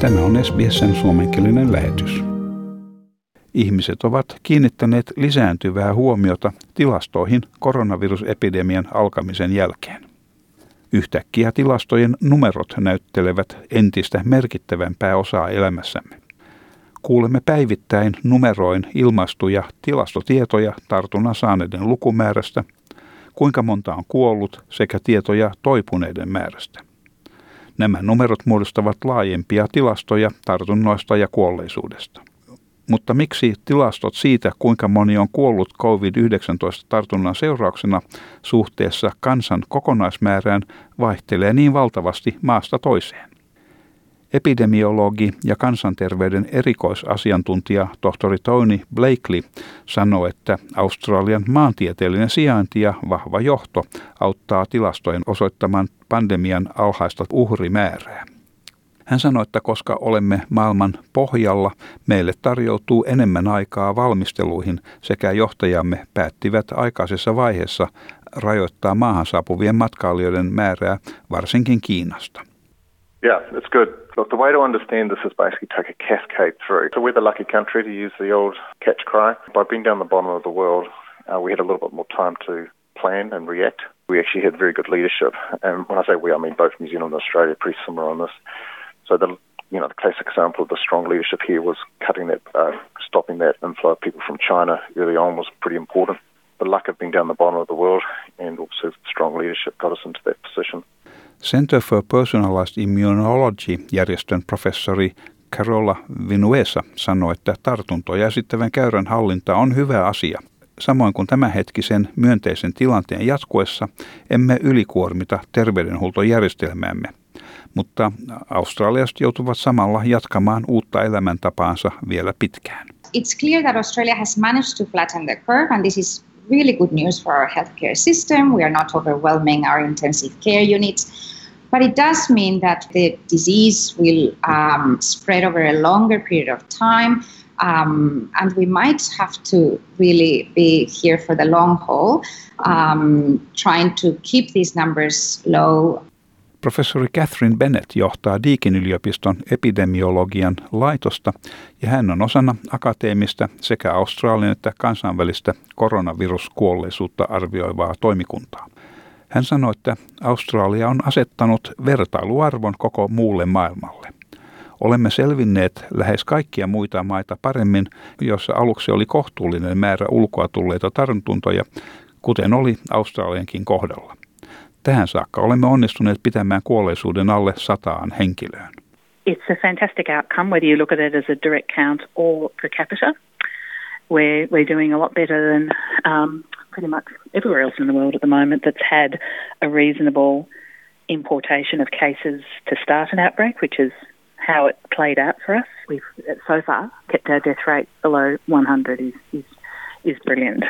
Tämä on SBSn suomenkielinen lähetys. Ihmiset ovat kiinnittäneet lisääntyvää huomiota tilastoihin koronavirusepidemian alkamisen jälkeen. Yhtäkkiä tilastojen numerot näyttelevät entistä merkittävämpää osaa elämässämme. Kuulemme päivittäin numeroin ilmastuja tilastotietoja tartunnan saaneiden lukumäärästä, kuinka monta on kuollut sekä tietoja toipuneiden määrästä. Nämä numerot muodostavat laajempia tilastoja tartunnoista ja kuolleisuudesta. Mutta miksi tilastot siitä, kuinka moni on kuollut COVID-19-tartunnan seurauksena suhteessa kansan kokonaismäärään, vaihtelee niin valtavasti maasta toiseen? Epidemiologi ja kansanterveyden erikoisasiantuntija tohtori Tony Blakely sanoi, että Australian maantieteellinen sijainti ja vahva johto auttaa tilastojen osoittamaan pandemian alhaista uhrimäärää. Hän sanoi, että koska olemme maailman pohjalla, meille tarjoutuu enemmän aikaa valmisteluihin sekä johtajamme päättivät aikaisessa vaiheessa rajoittaa maahan saapuvien matkailijoiden määrää varsinkin Kiinasta. Yeah, it's good. Look, the way to understand this is basically take a cascade through. So we're the lucky country to use the old catch cry. By being down the bottom of the world, uh, we had a little bit more time to plan and react. We actually had very good leadership. And when I say we, I mean both New Zealand and Australia pretty similar on this. So the you know the classic example of the strong leadership here was cutting that, uh, stopping that inflow of people from China early on was pretty important. The luck of being down the bottom of the world and also strong leadership got us into that position. Center for Personalized Immunology-järjestön professori Carola Vinuesa sanoi, että tartuntoja esittävän käyrän hallinta on hyvä asia. Samoin kuin tämänhetkisen myönteisen tilanteen jatkuessa, emme ylikuormita terveydenhuoltojärjestelmäämme. Mutta australiasta joutuvat samalla jatkamaan uutta elämäntapaansa vielä pitkään. It's clear that Australia has managed to flatten the curve and this is really good news for our healthcare system. We are not overwhelming our intensive care units. But it does mean that the disease will um, spread over a longer period of time. Um, and we might have to really be here for the long haul, um, trying to keep these numbers low. Professori Catherine Bennett johtaa Deakin yliopiston epidemiologian laitosta ja hän on osana akateemista sekä Australian että kansainvälistä koronaviruskuolleisuutta arvioivaa toimikuntaa. Hän sanoi, että Australia on asettanut vertailuarvon koko muulle maailmalle. Olemme selvinneet lähes kaikkia muita maita paremmin, joissa aluksi oli kohtuullinen määrä ulkoa tulleita tartuntoja, kuten oli Australiankin kohdalla. Tähän saakka olemme onnistuneet pitämään kuolleisuuden alle sataan henkilöön. It's a fantastic outcome whether you look at it as a direct count or per capita. We're, we're doing a lot better than um, pretty much everywhere else in the world at the moment that's had a reasonable importation of cases to start an outbreak, which is how it played out for us. We've so far kept our death rate below 100 is, is, is brilliant.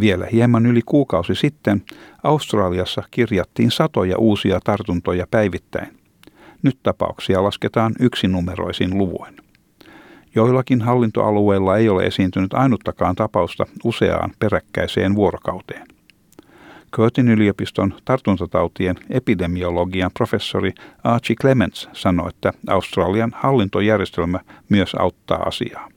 Vielä hieman yli kuukausi sitten Australiassa kirjattiin satoja uusia tartuntoja päivittäin. Nyt tapauksia lasketaan yksinumeroisin luvuin. Joillakin hallintoalueilla ei ole esiintynyt ainuttakaan tapausta useaan peräkkäiseen vuorokauteen. Curtin yliopiston tartuntatautien epidemiologian professori Archie Clements sanoi, että Australian hallintojärjestelmä myös auttaa asiaa.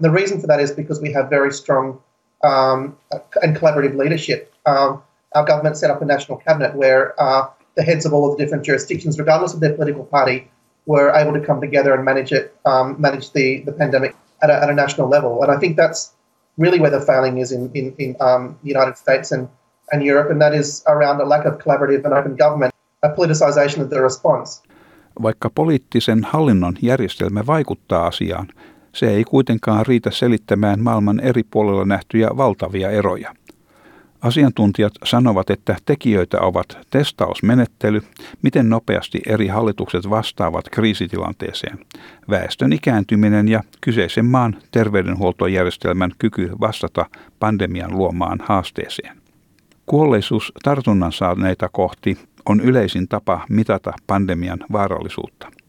the reason for that is because we have very strong um, and collaborative leadership. Um, our government set up a national cabinet where uh, the heads of all of the different jurisdictions, regardless of their political party, were able to come together and manage it, um, manage the, the pandemic at a, at a, national level. And I think that's really where the failing is in, in, in um, the United States and, and Europe, and that is around a lack of collaborative and open government, a politicization of the response. Vaikka poliittisen hallinnon järjestelmä vaikuttaa asiaan, se ei kuitenkaan riitä selittämään maailman eri puolilla nähtyjä valtavia eroja. Asiantuntijat sanovat, että tekijöitä ovat testausmenettely, miten nopeasti eri hallitukset vastaavat kriisitilanteeseen, väestön ikääntyminen ja kyseisen maan terveydenhuoltojärjestelmän kyky vastata pandemian luomaan haasteeseen. Kuolleisuus tartunnan saaneita kohti on yleisin tapa mitata pandemian vaarallisuutta.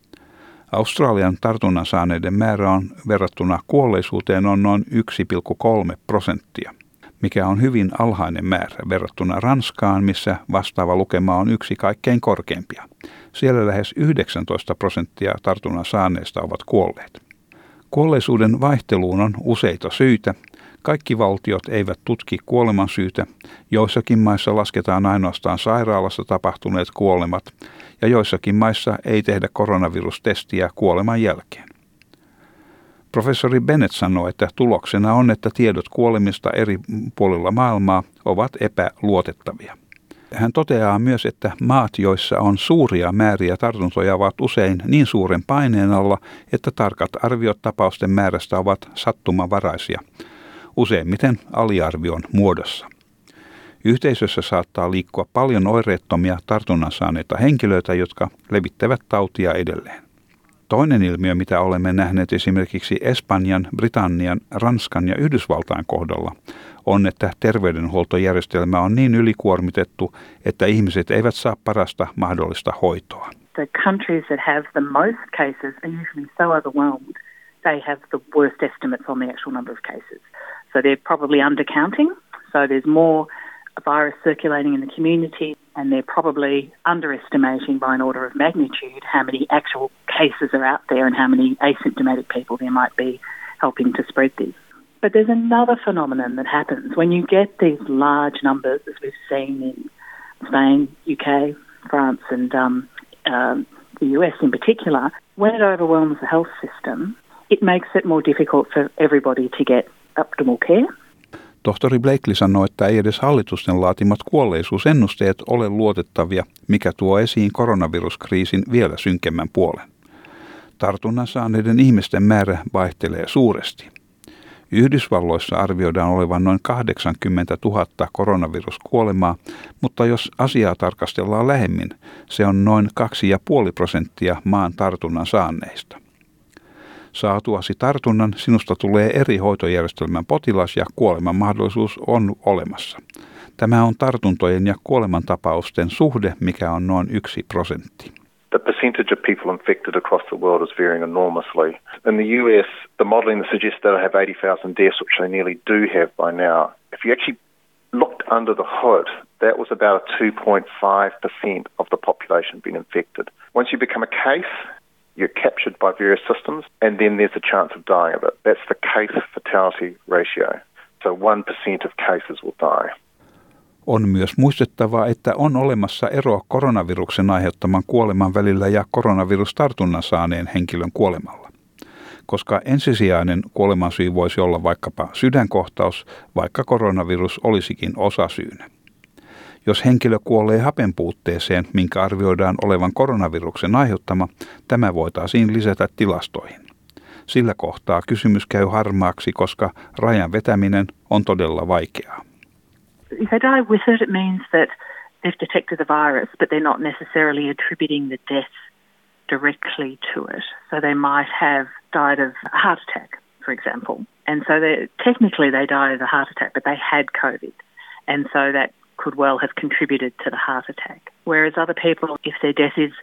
Australian tartunnan saaneiden määrä on verrattuna kuolleisuuteen on noin 1,3 prosenttia. mikä on hyvin alhainen määrä verrattuna Ranskaan, missä vastaava lukema on yksi kaikkein korkeimpia. Siellä lähes 19 prosenttia tartunnan saaneista ovat kuolleet. Kuolleisuuden vaihteluun on useita syitä. Kaikki valtiot eivät tutki kuoleman syytä. Joissakin maissa lasketaan ainoastaan sairaalassa tapahtuneet kuolemat ja joissakin maissa ei tehdä koronavirustestiä kuoleman jälkeen. Professori Bennett sanoi, että tuloksena on, että tiedot kuolemista eri puolilla maailmaa ovat epäluotettavia. Hän toteaa myös, että maat, joissa on suuria määriä tartuntoja, ovat usein niin suuren paineen alla, että tarkat arviot tapausten määrästä ovat sattumanvaraisia, useimmiten aliarvion muodossa. Yhteisössä saattaa liikkua paljon oireettomia tartunnan saaneita henkilöitä, jotka levittävät tautia edelleen. Toinen ilmiö, mitä olemme nähneet esimerkiksi Espanjan, Britannian, Ranskan ja Yhdysvaltain kohdalla, on, että terveydenhuoltojärjestelmä on niin ylikuormitettu, että ihmiset eivät saa parasta mahdollista hoitoa. The countries that have the most cases are usually so overwhelmed they have the worst estimates on the actual number of cases. So they're probably undercounting. So there's more virus circulating in the community, and they're probably underestimating by an order of magnitude how many actual cases are out there and how many asymptomatic people there might be helping to spread this. But there's another phenomenon that happens when you get these large numbers, as we've seen in Spain, UK, France, and um, um, the US in particular. When it overwhelms the health system, it makes it more difficult for everybody to get optimal care. Tohtori Blakely sanoi, että ei edes hallitusten laatimat kuolleisuusennusteet ole luotettavia, mikä tuo esiin koronaviruskriisin vielä synkemmän puolen. Tartunnan saaneiden ihmisten määrä vaihtelee suuresti. Yhdysvalloissa arvioidaan olevan noin 80 000 koronaviruskuolemaa, mutta jos asiaa tarkastellaan lähemmin, se on noin 2,5 prosenttia maan tartunnan saaneista. Saatuasi tartunnan sinusta tulee eri hoitojärjestelmän potilas ja kuoleman mahdollisuus on olemassa. Tämä on tartuntojen ja kuolemantapausten suhde, mikä on noin yksi prosentti. The percentage of people infected across the world is varying enormously. In the US, the modelling suggests they'll have 80,000 deaths, which they nearly do have by now. If you actually looked under the hood, that was about a 2.5% of the population being infected. Once you become a case, you're captured by various systems, and then there's a chance of dying of it. That's the case fatality ratio. So 1% of cases will die. On myös muistettava, että on olemassa ero koronaviruksen aiheuttaman kuoleman välillä ja koronavirustartunnan saaneen henkilön kuolemalla. Koska ensisijainen kuolemansyy voisi olla vaikkapa sydänkohtaus, vaikka koronavirus olisikin osasyynä. Jos henkilö kuolee hapenpuutteeseen, minkä arvioidaan olevan koronaviruksen aiheuttama, tämä voitaisiin lisätä tilastoihin. Sillä kohtaa kysymys käy harmaaksi, koska rajan vetäminen on todella vaikeaa. If they die with it, it means that they've detected the virus, but they're not necessarily attributing the death directly to it. So they might have died of a heart attack, for example. And so technically they died of a heart attack, but they had COVID. And so that could well have contributed to the heart attack. Whereas other people, if their death is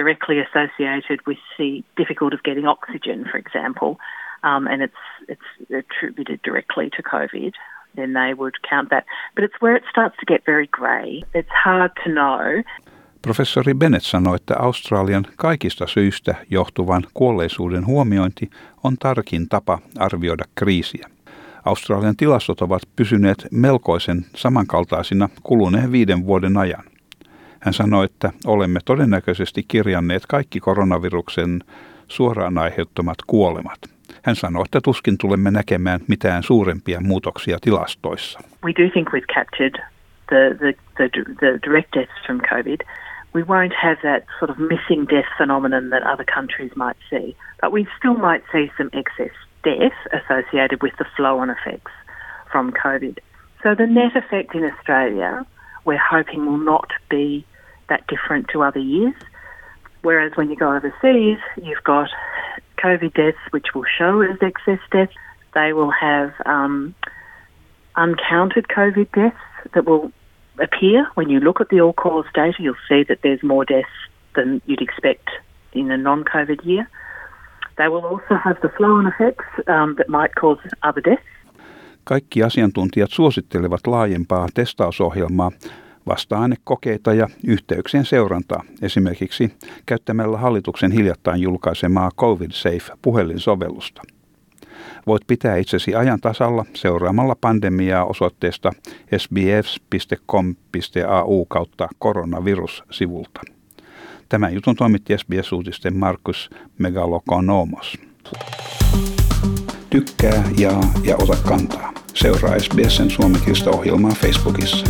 directly associated with the difficulty of getting oxygen, for example, um, and it's it's attributed directly to COVID, then they would count that. But it's where it starts to get very grey. It's hard to know. Professori Bennett sanoi, että Australian kaikista syistä johtuvan kuolleisuuden huomiointi on tarkin tapa arvioida kriisiä. Australian tilastot ovat pysyneet melkoisen samankaltaisina kuluneen viiden vuoden ajan. Hän sanoi, että olemme todennäköisesti kirjanneet kaikki koronaviruksen suoraan aiheuttamat kuolemat. Hän sanoi, että tuskin tulemme näkemään mitään suurempia muutoksia tilastoissa. We do think we've captured the, the, the, the direct deaths from COVID. We won't have that sort of missing death phenomenon that other countries might see, but we still might see some excess death associated with the flow on effects from COVID. So the net effect in Australia, we're hoping will not be that different to other years. Whereas when you go overseas, you've got COVID deaths, which will show as excess deaths. They will have um, uncounted COVID deaths that will appear when you look at the all cause data. You'll see that there's more deaths than you'd expect in a non COVID year. They will also have the flow on effects um, that might cause other deaths. Kaikki asiantuntijat suosittelevat laajempaa testausohjelmaa, vasta-ainekokeita ja yhteyksien seurantaa, esimerkiksi käyttämällä hallituksen hiljattain julkaisemaa COVID Safe puhelinsovellusta. Voit pitää itsesi ajan tasalla seuraamalla pandemiaa osoitteesta sbs.com.au kautta koronavirus-sivulta. Tämän jutun toimitti SBS-uutisten Markus Megalokonomos. Tykkää, jaa ja ota kantaa. Seuraa SBSn suomenkielistä ohjelmaa Facebookissa.